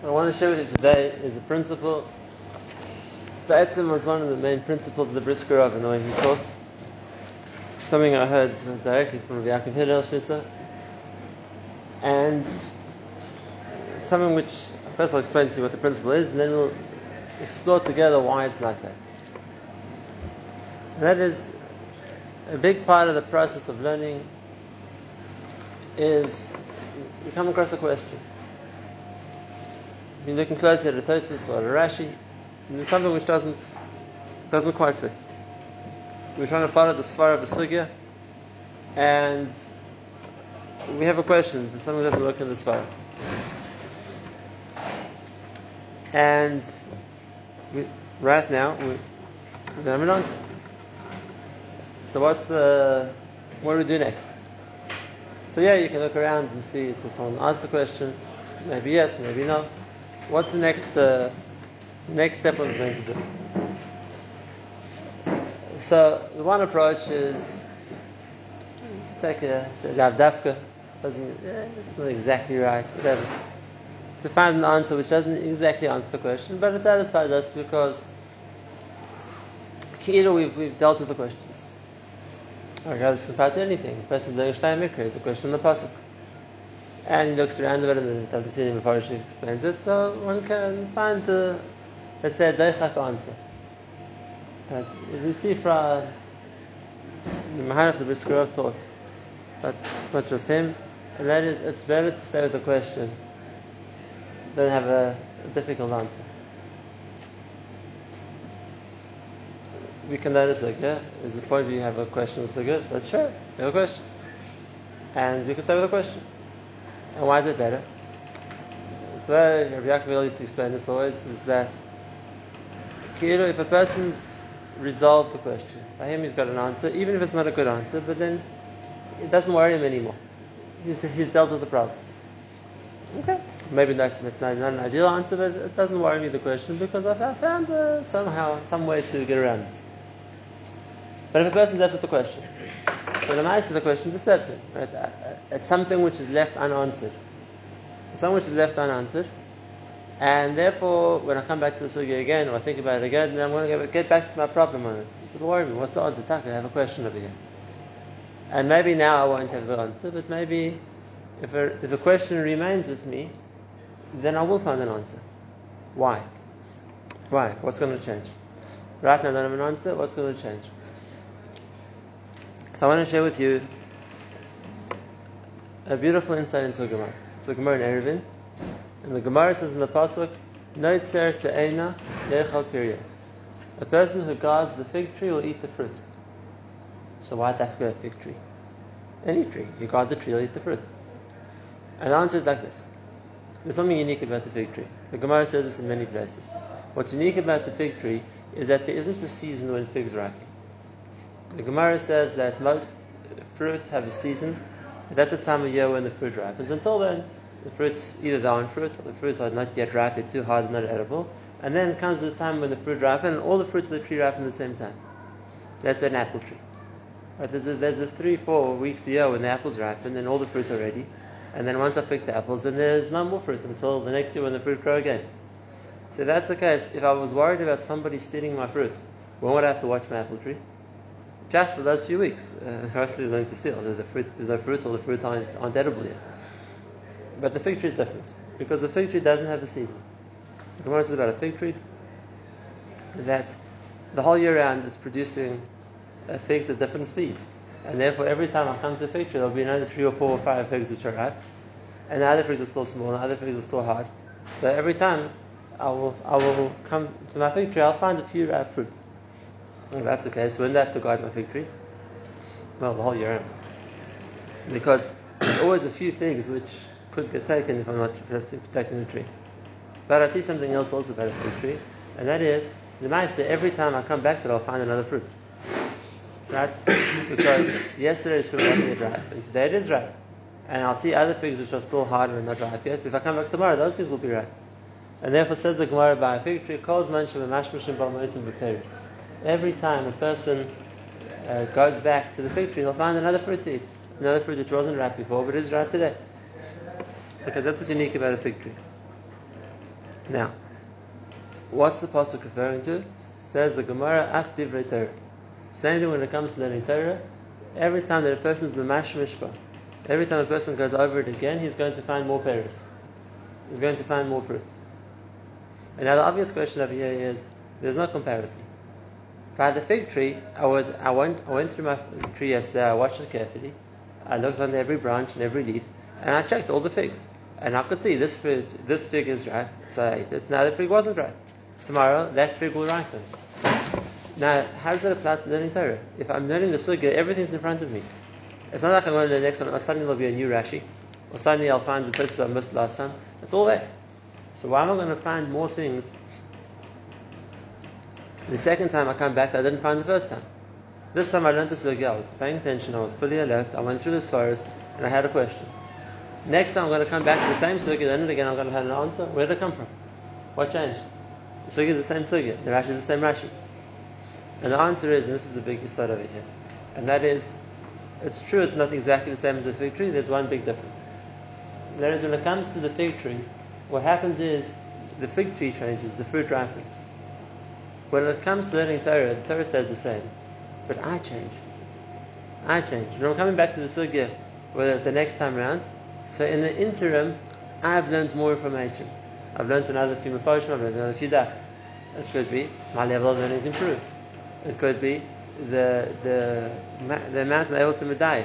What I want to share with you today is a principle. Ba'etzim was one of the main principles of the Brisker Rav and the way he taught. Something I heard directly from the Yaakov Hillel Shlita. And something which first I'll explain to you what the principle is, and then we'll explore together why it's like that. And that is a big part of the process of learning is you come across a question. You're looking closely at a Tosis or a Rashi, there's something which doesn't doesn't quite fit. We're trying to follow the Svar of a Sugya, and we have a question. Something doesn't look in the Svar. And we, right now, we, we don't have an answer. So what's the, what do we do next? So yeah, you can look around and see if someone asked the question. Maybe yes, maybe no. What's the next uh, next step I'm going to do? So the one approach is to take a davdavka. Doesn't eh, it's not exactly right, whatever. To find an answer which doesn't exactly answer the question, but it satisfies us because either we've, we've dealt with the question. Regardless compared to anything. The person doing Shnayim Mikra is a question in the Pasuk. And he looks around it and doesn't see any she explains it, so one can find, a, let's say, a Deichak answer. But from the Mahalach the Brisker taught, but not just him, and that is, it's better to stay with the question than have a, a difficult answer. we can learn a sugya. Is the point where you have a question of sugya? So sure, you have a question. And you can stay with a question. And why is it better? So Rabbi Yaakov used to explain this always, is that if a person's resolved the question, by him he's got an answer, even if it's not a good answer, but then it doesn't worry him anymore. He's, he's dealt with the problem. Okay. Maybe that, that's not, not, an ideal answer, but it doesn't worry me the question because I've, found uh, somehow some way to get around it. But if a person's left with the question, so the answer the question disturbs him. Right? Uh, uh, it's something which is left unanswered. something which is left unanswered. And therefore, when I come back to the sugya again, or I think about it again, then I'm going to get back to my problem on it. So don't worry me, what's the answer? I have a question over here. And maybe now I won't have the answer, but maybe if a, if a question remains with me, then I will find an answer. Why? Why? What's going to change? Right now I don't have an answer, what's going to change? So I want to share with you a beautiful insight into a Gemara. A Gemara in Eruvin. And the Gemara says in the Pasuk, Noitzer te'ena yechal pirya. A person who guards the fig tree will eat the fruit. So why dafka a fig tree? Any tree. You guard the tree, you'll eat the fruit. And the answer is like this. There's something unique about the fig tree. The Gemara says this in many places. What's unique about the fig tree is that there isn't a season when figs are ripen. The Gemara says that most fruits have a season. That's the time of year when the fruit ripens. Until then, the fruits either they aren't fruit or the fruits are not yet ripe, they're too hard, and not edible. And then comes the time when the fruit ripens, and all the fruits of the tree ripen at the same time. That's an apple tree. Right, there's, a, there's a three, four weeks a year when the apples ripen and all the fruits are ready. And then once I pick the apples, then there's no more fruits until the next year when the fruit grow again. So that's the case. If I was worried about somebody stealing my fruit, when would I have to watch my apple tree? Just for those few weeks. Uh, Rashli is going to steal. There's, fruit, there's no fruit, or the fruit aren't, aren't, edible yet. But the fig tree is different because the fig tree doesn't have a season. The Gemara says about a fig tree that the whole year round it's producing uh, figs at different speeds, and therefore every time I come to the fig tree, there'll be another three or four or five figs which are ripe, and the other figs are still small, and the other figs are still hard. So every time I will I will come to my fig tree, I'll find a few ripe fruit. That's the case, when do I have to guard my fig tree? Well, the whole year round. Because there's always a few things which could get taken if I'm not protecting the tree. But I see something else also about a fig tree, and that is, the Maisa, every time I come back to it, I'll find another fruit. Right? because yesterday's fruit wasn't ripe, and today it is ripe. And I'll see other figs which are still hard and not ripe yet. If I come back tomorrow, those figs will be ripe. And therefore says the Gemara by a fig tree, calls manshim and mashmashim b'amoitzim b'peris every time a person uh, goes back to the fig tree, he'll find another fruit to eat. Another fruit which wasn't ripe before, but is ripe today. Because that's what's unique about a fig tree. Now, what's the pasuk referring to? Says the Gemara, Ach divrei. Same thing when it comes to learning Torah. Every time that a person is b'mash mishpah, every time a person goes over it again, he's going to find more pears. He's going to find more fruit. And now the obvious question over here is, there's no comparison. By the fig tree, I was I went I went through my tree yesterday. I uh, watched it carefully. I looked under every branch and every leaf, and I checked all the figs, and I could see this fruit, this fig is ripe, so I ate it. Now the fig wasn't ripe. Tomorrow that fig will ripen. Now, how does that apply to learning Torah? If I'm learning the sugya, everything's in front of me. It's not like I'm going to the next one, or suddenly there'll be a new Rashi, or suddenly I'll find the places I missed last time. It's all there. So why am I going to find more things the second time I come back I didn't find the first time? This time I learned the sugya, I was paying attention, I was fully alert, I went through the forest, and I had a question. Next time I'm going to come back to the same sugya, then again I'm going to have an answer. Where did it come from? What changed? The sugya is the same sugya, the Rashi is the same Rashi. And the answer is, and this is the big side over here, and that is, it's true it's not exactly the same as the fig tree, there's one big difference. That is when it comes to the fig tree, what happens is the fig tree changes, the fruit ripens. When it comes to learning Torah, the Torah stays the same. But I change. I change. And I'm coming back to the sugya, whether the next time around. So in the interim, I've learned more information. I've learned another few mafoshim, I've learned another few daf. It could be my level of learning is improved. It could be the the the amount I'm able to medai,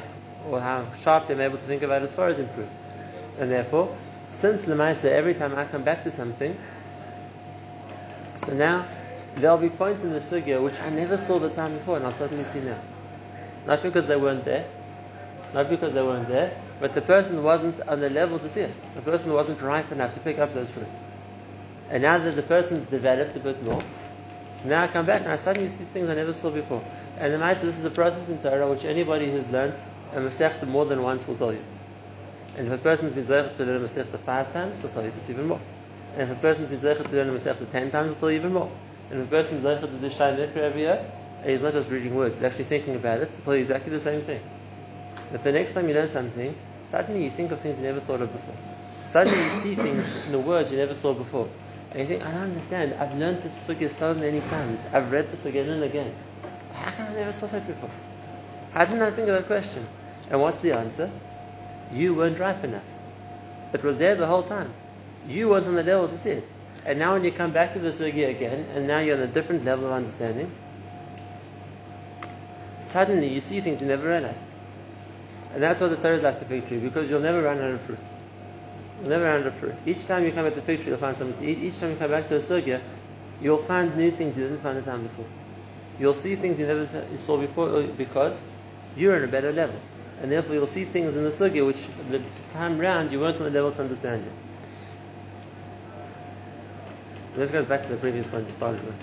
or how sharp I'm able to think about as far as improved. And therefore, since Lamaisa, every time I come back to something, so now there'll be points in the sugya which I never saw the time before, and I'll certainly see now. Not because they weren't there, not because they weren't there, but the person wasn't on the level to see it. The person wasn't ripe enough to pick up those fruits. And now that the person's developed a bit more, so now I come back and I suddenly see things I never saw before. And the Maisa, this is a process in Torah which anybody who's learnt a Masechta more than once will tell you. And if a person's been zeichet to learn a Masechta five times, he'll tell you this even more. And if a person's been zeichet to learn a Masechta ten times, he'll tell you even more. And a person's zeichet to do Shai Mikra every year, he's not just reading words, he's actually thinking about it, he'll tell you exactly the same thing. If the next time you learn something, suddenly you think of things you never thought of before. Suddenly you see things in the words you never saw before. And you think, I don't understand. I've learned this sugya so many times. I've read this again and again. How come I never saw that before? How didn't I think of that question? And what's the answer? You weren't ripe enough. It was there the whole time. You weren't on the level to see it. And now when you come back to the sugya again, and now you're on a different level of understanding, suddenly you see things you never realized. And that's what the Torah is like the fig tree, because you'll never run out of fruit. You'll never run out of fruit. Each time you come at the fig tree, you'll find something to eat. Each time you come back to a sugya, you'll find new things you didn't find the time before. You'll see things you never saw before uh, because you're on a better level. And therefore you'll see things in the sugya which the time round you weren't on the level to understand it. This goes back to the previous point we started with.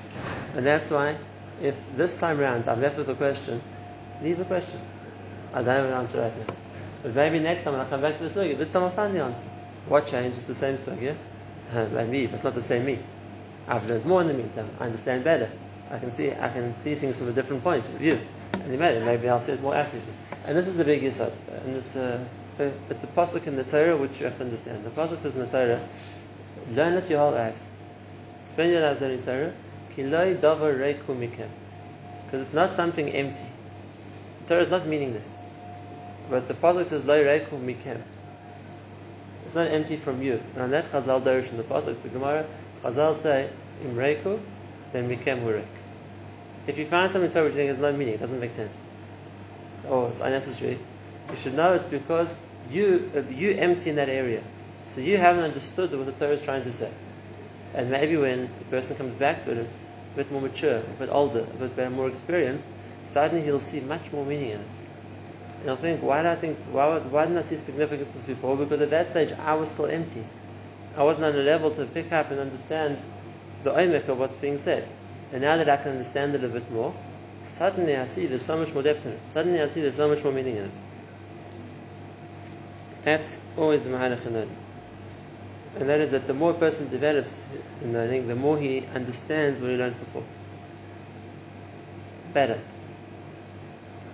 And that's why if this time round I'm left with a question, leave the question. I don't have an answer right now. But maybe next time when I come back to the sugya, this time I'll find the answer. What changed? It's the same sugya. Uh, like me, but it's not the same me. I've learned more in the meantime. I understand better. I can see I can see things from a different point of view. And maybe, maybe I'll see it more accurately. And this is the big yisod. And it's a, it's a pasuk in the Torah which you have to understand. The pasuk says in the Torah, learn it your whole lives. Lives learning Torah. Kiloi davar reiku. Because it's not something empty. The Torah is not meaningless. But the pasuk says lo reiku mikem. It's not empty from you. And on that Chazal Darish in the pasuk, the Gemara, Chazal say, im reiku, then mikem hurek. If you find something in Torah which you think has no meaning, it doesn't make sense, or it's unnecessary, you should know it's because you you empty in that area. So you haven't understood what the Torah is trying to say. And maybe when the person comes back to it, a bit more mature, a bit older, a bit more experienced, suddenly he'll see much more meaning in it. And he'll think, why did I think, why, why didn't I see significance before? Because at that stage I was still empty. I wasn't on a level to pick up and understand the omek of what's being said. And now that I can understand it a bit more, suddenly I see there's so much more depth in it. Suddenly I see there's so much more meaning in it. That's always the Mahalach. And that is that the more a person develops in learning, the more he understands what he learned before. Better.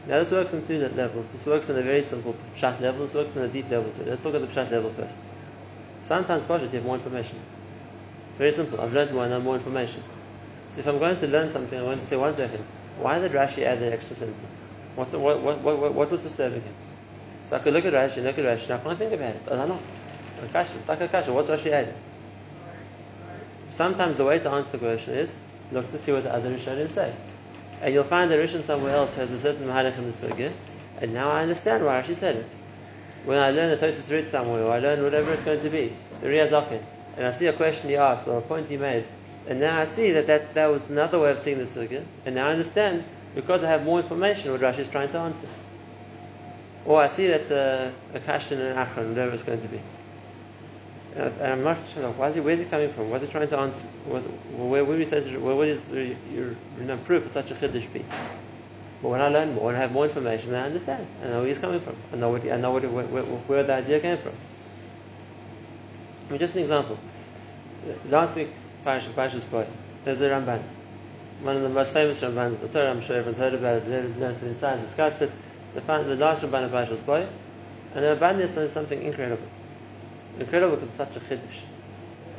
Now this works on two levels. This works on a very simple pshat level, this works on a deep level too. Let's look at the pshat level first. Sometimes Pashat you have more information. It's very simple. I've learned more and I know more information. So if I'm going to learn something, I want to say, one second, why did Rashi add that extra sentence? What's the, what, what, what, what was disturbing him? So I could look at Rashi, look at Rashi, and I can't think about it. I don't know. Akasha, Takakasha, what's Rashi adding? Sometimes the way to answer the question is look to see what the other Rishonim say. And you'll find the Rishon somewhere else has a certain Mahalach in the Sugya, and now I understand why Rashi said it. When I learn a Tosfos Rid somewhere, or I learn whatever it's going to be, the Riyaz and I see a question he asked or a point he made, and now I see that that, that was another way of seeing the Sugya, and now I understand because I have more information what Rashi is trying to answer. Or I see that's uh, a, a question and an achron, whatever it's going to be. And I'm not sure, why is he, where's he coming from? What's he trying to answer? What, where would we say, where would his your, your proof of such a chiddush be? But when I learn more, and have more information, I understand. I know where he's coming from. I know, what, I know what, where, where, the idea came from. I mean, just an example. Uh, last week's Parashah, Parashas Bo, there's a Ramban. One of the most famous Rambans of the Torah, I'm sure everyone's heard about it, learned it inside, discussed it. The, the last Ramban of Parashas Bo. And the Ramban is saying something incredible. Incredible because it's such a chiddush.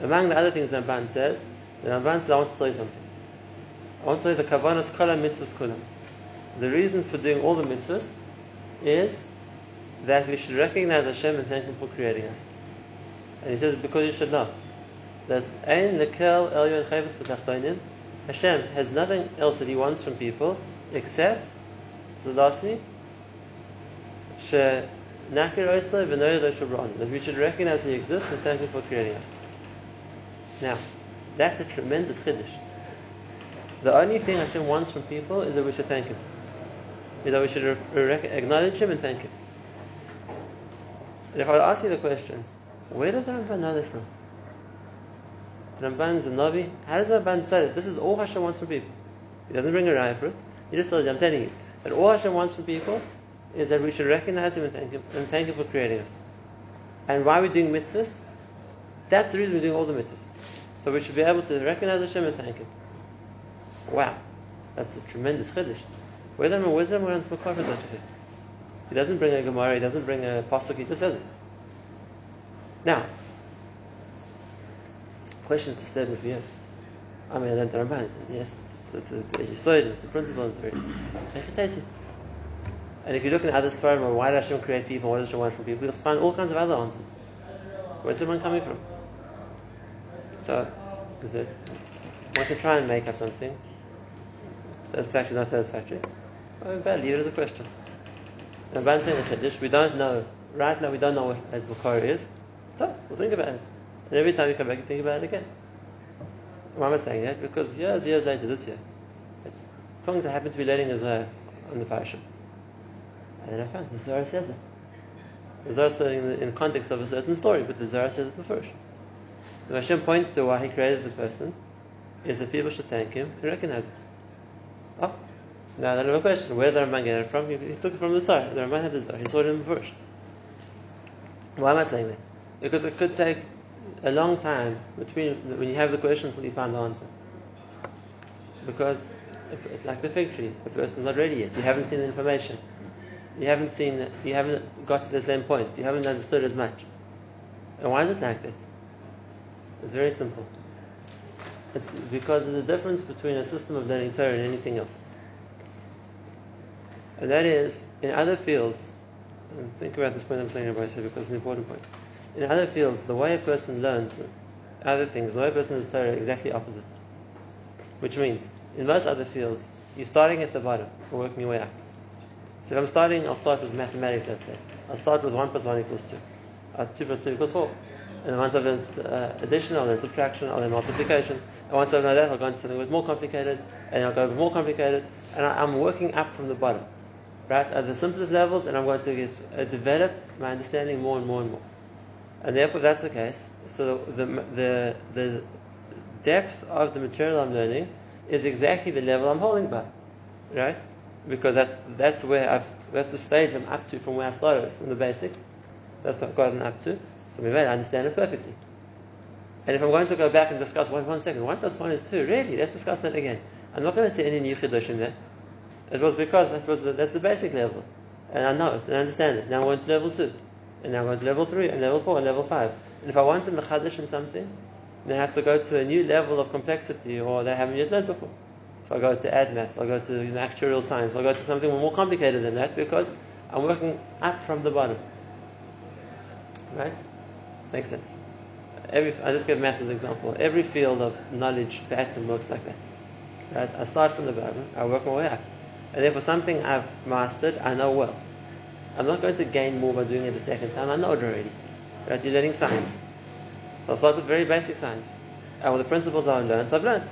Among the other things Ramban says, the Ramban says, I want to tell you something. I want to tell you the Kavanas Kala Mitzvahs Kulam. The reason for doing all the mitzvahs is that we should recognize Hashem and thank Him for creating us. And he says, because you should know that Ein Lekel Elyon Chavetz B'Tachtoinin, Hashem has nothing else that He wants from people except, so lastly, that we should recognize He exists and thank Him for creating us. Now, that's a tremendous chiddush. The only thing Hashem wants from people is that we should thank Him. Is that we should acknowledge Him and thank Him. And if I ask you the question, where did the Ramban know that from? The is a Navi. How does the Ramban say that this is all Hashem wants from people? He doesn't bring a raya for it. He just tells you, I'm telling you, that all Hashem wants from people is that we should recognize Him and thank Him, and thank Him for creating us. And why we're doing mitzvahs? That's the reason we're doing all the mitzvahs. So we should be able to recognize Hashem and thank Him. Wow, that's a tremendous chiddush. Where the where's the Moran's Makar for such a thing? He doesn't bring a Gemara, he doesn't bring a pasuk, he just says it. Now, question to stay with yes. I mean, I learned the Ramban. Yes, it's, it's, a yisod, it's a principle, it's very And if you look at other Sfarim, why does Hashem create people, what does Hashem want from people, you'll find all kinds of other answers. Where's everyone coming from? So, is it, one can try and make up something. Satisfactory, not satisfactory. Oh, bad, leave it as a question. Ramban saying the Chiddush, we don't know, right now we don't know what as is. So, we'll think about it. And every time you come back, you think about it again. Why am I saying that? Because years, years later, this year, it's going to happen to be learning us on the parasha. And I found the Zohar says it. The Zohar is in the, context of a certain story, but the Zohar says it first. The Hashem points to why He created the person is that people should thank Him and recognize Him. Oh, so now I have a question. Where did the Ramban get it from? He, took it from the Zohar. The Ramban had the Zohar. He saw it in the first. Why am I saying that? Because it could take a long time between when you have the question until you find the answer. Because it's like the fig tree. The person's not ready yet. You haven't seen the information. You haven't seen. You haven't got to the same point. You haven't understood as much. And why is it like that? It's very simple. It's because there's a difference between a system of learning Torah and anything else. And that is, in other fields, and think about this point I'm saying about because it's an important point. In other fields, the way a person learns other things, the way a person is Torah, exactly opposite. Which means, in most other fields, you're starting at the bottom and working your way up. So if I'm starting, I'll start with mathematics, let's say. I'll start with 1 plus 1 equals 2. Uh, 2 plus 2 equals 4. And once I've done uh, addition, I'll then subtraction, I'll then multiplication. And once I've done that, I'll go into something with more complicated, and I'll go over more complicated, and I, am working up from the bottom. Right? At the simplest levels, and I'm going to get, uh, develop my understanding more and more and more. And therefore, that's the case, so the, the, the depth of the material I'm learning is exactly the level I'm holding by. Right? Because that's, that's where I've, that's the stage I'm up to from where I started, from the basics. That's what I've gotten up to. So maybe I understand it perfectly. And if I'm going to go back and discuss one, one second, one plus one is two, really, let's discuss that again. I'm not going to see any new chiddush in there. It was because it was the, that's the basic level. And I know it, and I understand it. Now I'm going to level two. And now I'm going to level three, and level four, and level five. And if I want to mechadish in something, They have to go to a new level of complexity or they haven't yet learned before. So I go to ad maths, I'll go to you know, actuarial science, I'll go to something more complicated than that because I'm working up from the bottom. Right? Makes sense. Every, I just give math as an example. Every field of knowledge pattern works like that. Right? I start from the bottom, I work my way up. And therefore something I've mastered, I know well. I'm not going to gain more by doing it the second time, I know it already. Right? You're learning science. So I'll start with very basic science. And with the principles I've learned, I've learned.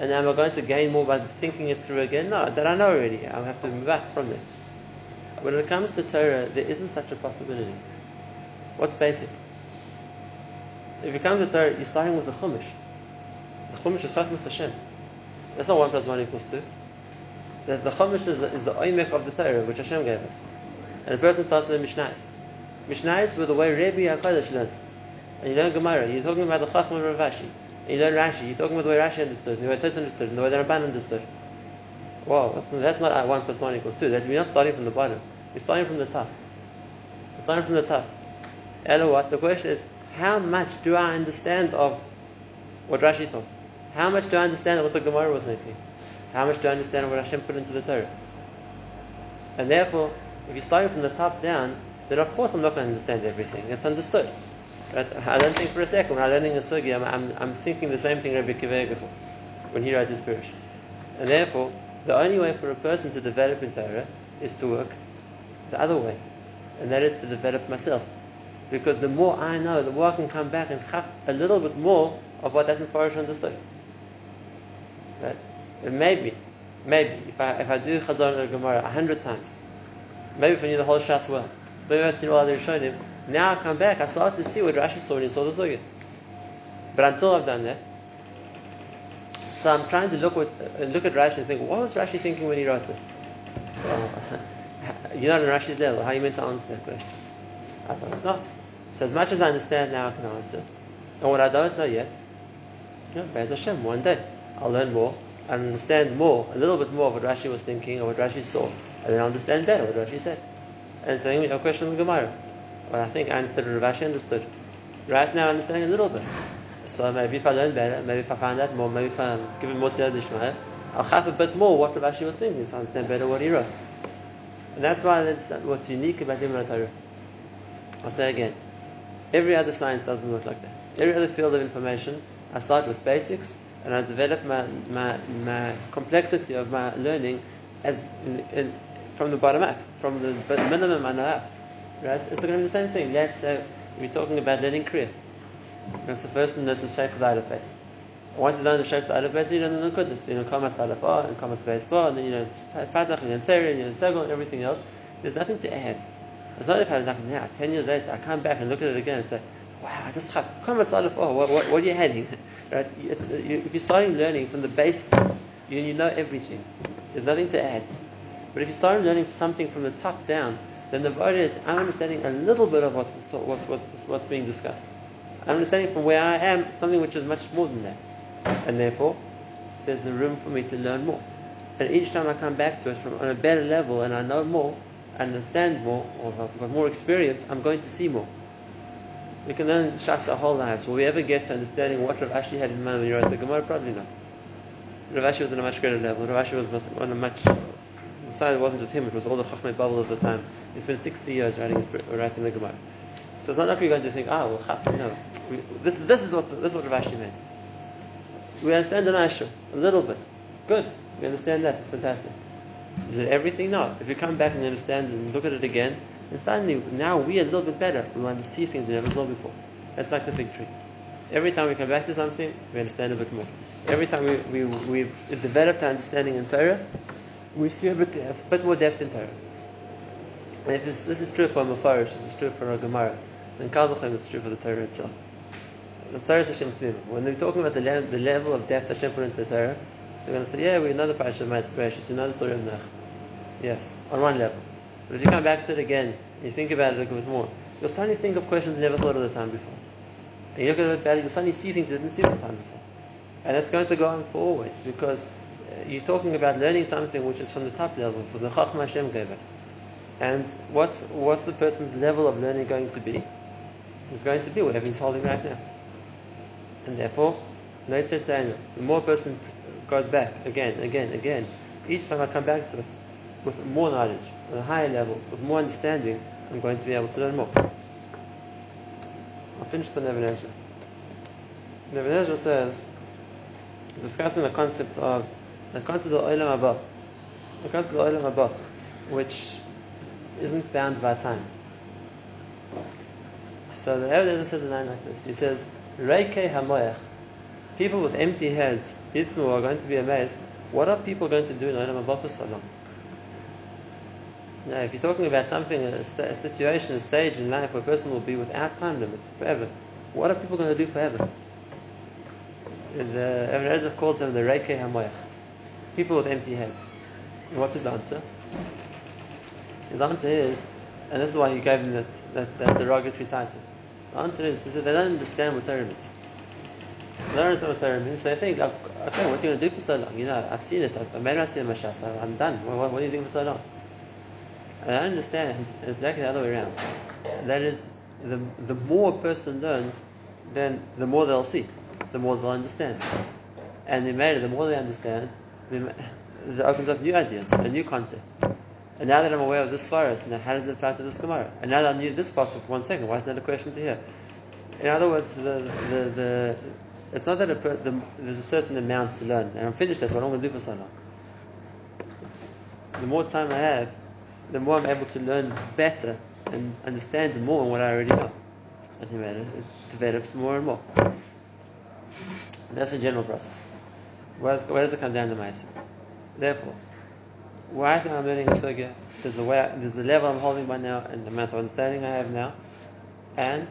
And am I going to gain more by thinking it through again? No, that I know already. I'll have to move back from there. When it comes to Torah, there isn't such a possibility. What's basic? If you come to Torah, you're starting with the Chumash. The Chumash is Chachmas Hashem. That's not 1 plus 1 equals 2. The, the Chumash is the, is oimek of the Torah, which Hashem gave us. And a person starts learning Mishnayos. Mishnayos were the way Rebbe HaKadosh learned. And you learn Gemara, you're talking about the Chachma of Rashi. And you learn Rashi, you're talking about the way Rashi understood, the way Tos understood, and the way the Ramban understood. Wow, that's, that's not 1 plus 1 equals 2. That, we're not starting from the bottom. We're starting from the top. We're starting from the top. And what? The question is, how much do I understand of what Rashi taught? How much do I understand of what the Gemara was thinking? How much do I understand what Hashem put into the Torah? And therefore, if you're starting from the top down, then of course I'm not going to understand everything. It's understood. Right? I don't think for a second when I'm learning a sugi, I'm, I'm, I'm, thinking the same thing Rabbi Kiva before when he writes his Purish. And therefore, the only way for a person to develop in Torah is to work the other way, and that is to develop myself. Because the more I know, the more I can come back and have a little bit more of what that Mefarish understood. Right? And maybe, maybe, if I, if I do Chazon or Gemara a hundred times, maybe if I knew the whole Shas well, maybe if I seen all the Rishonim, now I come back, I start to see what Rashi saw when he saw the Sugya. But until I've done that, so I'm trying to look, what, uh, look at Rashi and think, what was Rashi thinking when he wrote this? Well, you're not on Rashi's level. How are you meant to answer that question? I don't know. So as much as I understand now, I can answer. And what I don't know yet, you know, Hashem, one day I'll learn more and understand more, a little bit more of what Rashi was thinking or what Rashi saw, and then I'll understand better what Rashi said. And so a question of Gemara. Well, I think I understood what Rashi understood. Right now, I'm understanding a little bit. So maybe if I learn better, maybe if I find out more, maybe if I'm given more siyata dishmaya, I'll have a bit more what Rashi was thinking, so I understand better what he wrote. And that's why that's what's unique about Limud Torah. I'll say again, every other science doesn't work like that. Every other field of information, I start with basics and I develop my, my, my complexity of my learning as in, in, from the bottom up, from the minimum I know up. Right? It's going to be the same thing. Let's say uh, we're talking about learning Kriya. That's the first one that's the shape of the Aleph Beis. Once you learn the shapes of the Aleph Beis, you learn the Nukudas. You know, Kamat Aleph and Kamat Base and then you know Patach, and know Tzeri, and know Segel, and everything else. There's nothing to add. It's not if I nothing now. Ten years later, I come back and look at it again and say, wow, I just have Kamat Aleph what, what, what are you adding? right? Uh, you, if you're starting learning from the base, you, you know everything. There's nothing to add. But if you start learning something from the top down, then the word is I'm understanding a little bit of what's, what's, what's, what's being discussed. I'm understanding from where I am something which is much more than that. And therefore, there's the room for me to learn more. And each time I come back to it from on a better level and I know more, understand more, or I've got more experience, I'm going to see more. We can learn Shas our whole lives. Will we ever get to understanding what Rav Ashi had in mind when he wrote the Gemara? Probably not. Rav Ashi was on a much greater level. Rav Ashi was on a much It wasn't just him, it was all the Chachmei Bavel of the time. He spent 60 years writing, his, writing the Gemara. So it's not like we're going to think, ah, well, chap, no. We, this, this, is what, this is what Rav meant. We understand the Nashur, a little bit. Good. We understand that, it's fantastic. Is it everything? No. If you come back and understand and look at it again, and suddenly, now we are a little bit better. We want to see things we never saw before. That's like the fig tree. Every time we come back to something, we understand a bit more. Every time we, we, we've developed our understanding in Torah, we see a bit, a bit more depth in Torah. And if this, is true for Mefarish, this is true for a Gemara, then Kal is true for the Torah itself. The Torah is Hashem Tzmim. When we're talking about the, le- the level of depth Hashem put into the Torah, so we're going to say, yeah, we know the Parashat of Ma'at Precious, we know the story of Nach. Yes, on one level. But if you come back to it again, you think about it a bit more, you'll suddenly think of questions you never thought of the time before. And you look at it it, you'll suddenly see things you didn't see the time before. And that's going to go on for always, because Uh, you're talking about learning something which is from the top level, from the Chachma Hashem gave us. And what's, what's the person's level of learning going to be? It's going to be whatever he's holding right now. And therefore, the more person goes back again, again, again, each time I come back to it with more knowledge, on a higher level, with more understanding, I'm going to be able to learn more. I'll finish the Nebuchadnezzar. Ezra says, discussing the concept of the Olam Haba, the Olam Haba, which isn't bound by time. So the Rebbe says a line like this. He says, Reike Hamoyach, people with empty heads, Yitzmu, are going to be amazed. What are people going to do in Olam Haba for so long? Now, if you're talking about something, a, a, situation, a stage in life where a person will be without time limit forever, what are people going to do forever? The Ibn Ezra calls them the Reike Hamoyach, people with empty heads. And what's his answer? His answer is, and this is why he gave him that, that, that derogatory title. The answer is, he said, they don't understand what Torah means. They don't understand what Torah means. They think, oh, okay, what are you going to do for so long? You know, I've seen it. I've made my Mashas. I'm done. What, what, are you doing for so long? And I understand exactly the other way around. That is, the, the more a person learns, then the more they'll see, the more they'll understand. And in the more they understand, it opens up new ideas and new concepts. And now that I'm aware of this virus, now how does it apply to this Gemara? And now that I knew this passage for one second, why is that a question to hear? In other words, the, the, the it's not that the, there's a certain amount to learn, and I'm finished. That's what I'm going to do for so long. The more time I have, the more I'm able to learn better and understand more what I already know. I think it develops more and more. That's a general process. Where, does it come down to myself? Therefore, why now I'm learning a sugya. There's the way, there's the level I'm holding by now, and the amount of understanding I have now, and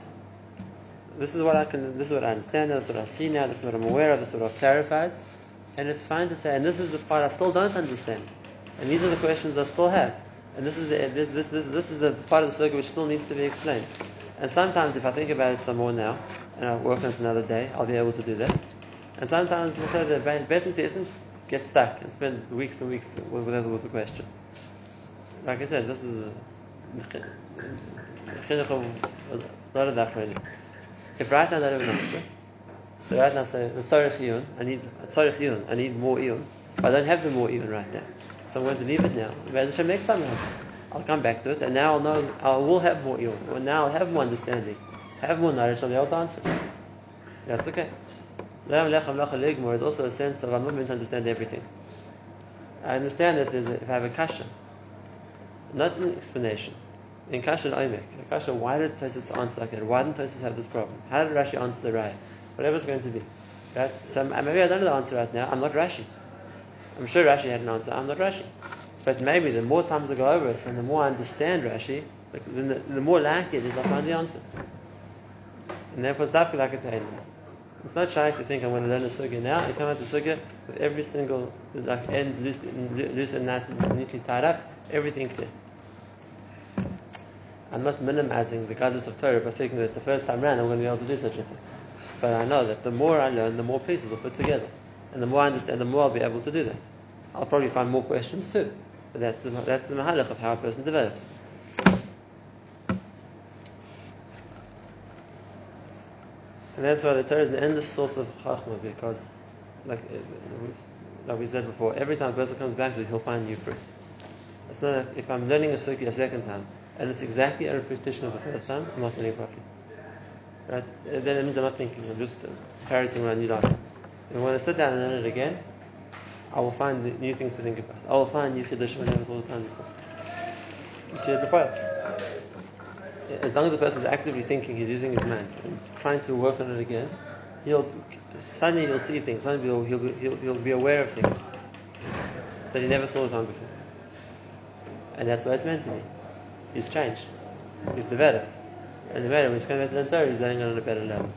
this is what I can, this is what I understand this is what I see now, this is what I'm aware of, this is what I've clarified, and it's fine to say, and this is the part I still don't understand, and these are the questions I still have. And this is the, this, this, this, this is the part of the circuit which still needs to be explained. And sometimes, if I think about it some more now, and I work on it another day, I'll be able to do that. And sometimes, say the best isn't get stuck and spend weeks and weeks with, with, with the question. Like I said, this is a lot of that If right now I don't have an answer, so right now I say, I need a I need more iyun. I don't have the more iyun right now. So I'm going to leave it now. Hashem, next time I'll come back to it, and now I'll know, I will have more. Well, now I'll have more understanding, have more knowledge, I'll be able to answer. That's okay. Is also a sense of I'm not meant to understand everything. I understand that if I have a kasha, not an explanation, in kasha oimek, a kasha, why did Tosis answer like that? Why didn't Tosis have this problem? How did Rashi answer the Raya? Whatever it's going to be. Right? So maybe I don't know the answer right now. I'm not Rashi. I'm sure Rashi had an answer. I'm not Rashi. But maybe the more times I go over it and the more I understand Rashi, then the, the more likely it is I find the answer. And therefore it's like a. It's not shy to think I'm going to learn a sugya now. You come out the sugya with every single like end loose, loose and nice neatly tied up, everything clear. I'm not minimizing the guidance of Torah by thinking that the first time around I'm going to be able to do such a thing. But I know that the more I learn, the more pieces will fit together. And the more I understand, the more I'll be able to do that. I'll probably find more questions too. But that's the, that's the mahalach of how a person develops. And that's why the Torah is the endless source of chachma, because, like, uh, like we said before, every time a person comes back to it, he'll find new fruit. It's not a, if I'm learning a sukkah a second time, and it's exactly a repetition of the first time, I'm not learning properly. Right? Then it means I'm not thinking, I'm just parroting what I knew last time. And when I sit down and learn it again, I will find new things to think about. I will find new chiddushim I never thought the time before. You see it before. As long as the person is actively thinking, he's using his mind trying to work on it again, he'll suddenly he'll see things. Suddenly he'll, he'll, he'll, he'll be aware of things that he never saw before. And that's what it's meant to be. He's changed. He's developed. And the when he's coming to the Torah, he's learning on a better level.